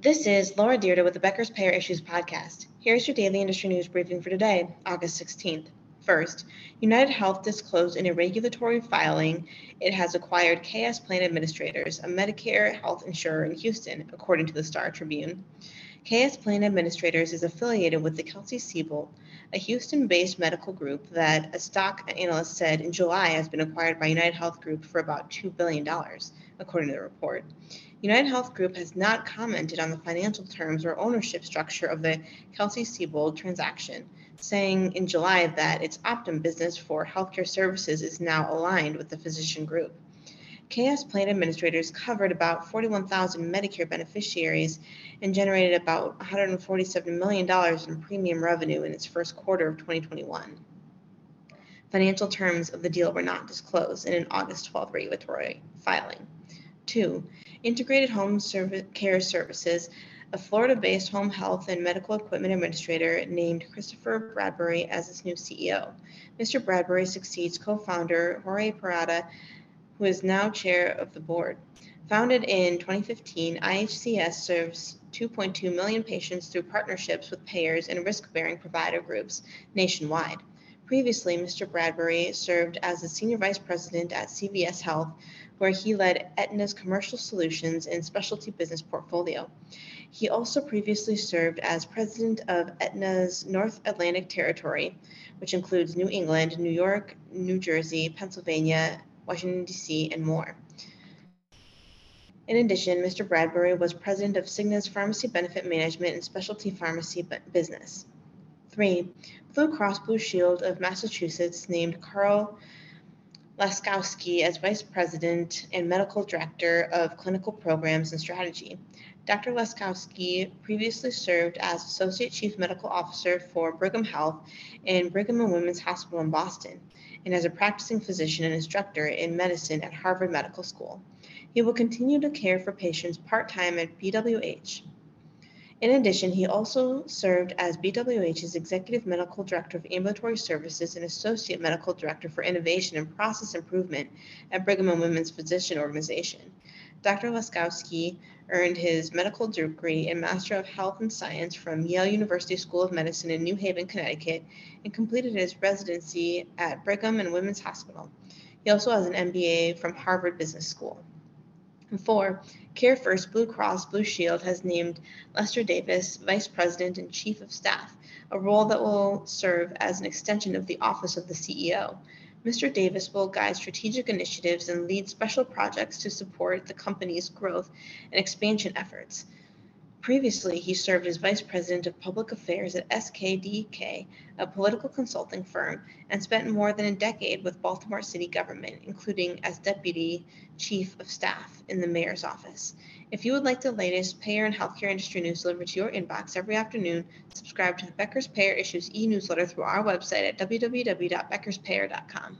This is Laura Dyrda with the Becker's Payer Issues podcast. Here's your daily industry news briefing for today, August 16th. First, United Health disclosed in a regulatory filing it has acquired KS Plan Administrators, a Medicare health insurer in Houston, according to the Star Tribune. KS Plan Administrators is affiliated with the Kelsey-Seybold, a Houston-based medical group that a stock analyst said in July has been acquired by United Health Group for about $2 billion, according to the report. United Health Group has not commented on the financial terms or ownership structure of the Kelsey-Seybold transaction, saying in July that its Optum business for healthcare services is now aligned with the physician group. KS plan administrators covered about 41,000 Medicare beneficiaries and generated about $147 million in premium revenue in its first quarter of 2021. Financial terms of the deal were not disclosed in an August 12 regulatory filing. Two, Integrated Home Service Care Services, a Florida based home health and medical equipment administrator, named Christopher Bradbury as its new CEO. Mr. Bradbury succeeds co founder Jorge Parada, who is now chair of the board. Founded in 2015, IHCS serves 2.2 million patients through partnerships with payers and risk bearing provider groups nationwide. Previously, Mr. Bradbury served as the Senior Vice President at CVS Health, where he led Aetna's commercial solutions and specialty business portfolio. He also previously served as President of Aetna's North Atlantic Territory, which includes New England, New York, New Jersey, Pennsylvania, Washington, D.C., and more. In addition, Mr. Bradbury was president of Cigna's Pharmacy Benefit Management and Specialty Pharmacy business. Three, Blue Cross Blue Shield of Massachusetts named Karl Laskowski as Vice President and Medical Director of Clinical Programs and Strategy. Dr. Laskowski previously served as Associate Chief Medical Officer for Brigham Health and Brigham and Women's Hospital in Boston, and as a practicing physician and instructor in medicine at Harvard Medical School. He will continue to care for patients part time at BWH. In addition, he also served as BWH's Executive Medical Director of Ambulatory Services and Associate Medical Director for Innovation and Process Improvement at Brigham and Women's Physician Organization. Dr. Laskowski earned his medical degree in Master of Health and Science from Yale University School of Medicine in New Haven, Connecticut, and completed his residency at Brigham and Women's Hospital. He also has an MBA from Harvard Business School. And four, CareFirst Blue Cross Blue Shield has named Lester Davis Vice President and Chief of Staff, a role that will serve as an extension of the Office of the CEO. Mr. Davis will guide strategic initiatives and lead special projects to support the company's growth and expansion efforts. Previously, he served as Vice President of Public Affairs at SKDK, a political consulting firm, and spent more than a decade with Baltimore City government, including as Deputy Chief of Staff in the Mayor's Office. If you would like the latest payer and healthcare industry news delivered to your inbox every afternoon, subscribe to the Becker's Payer Issues e newsletter through our website at www.beckerspayer.com.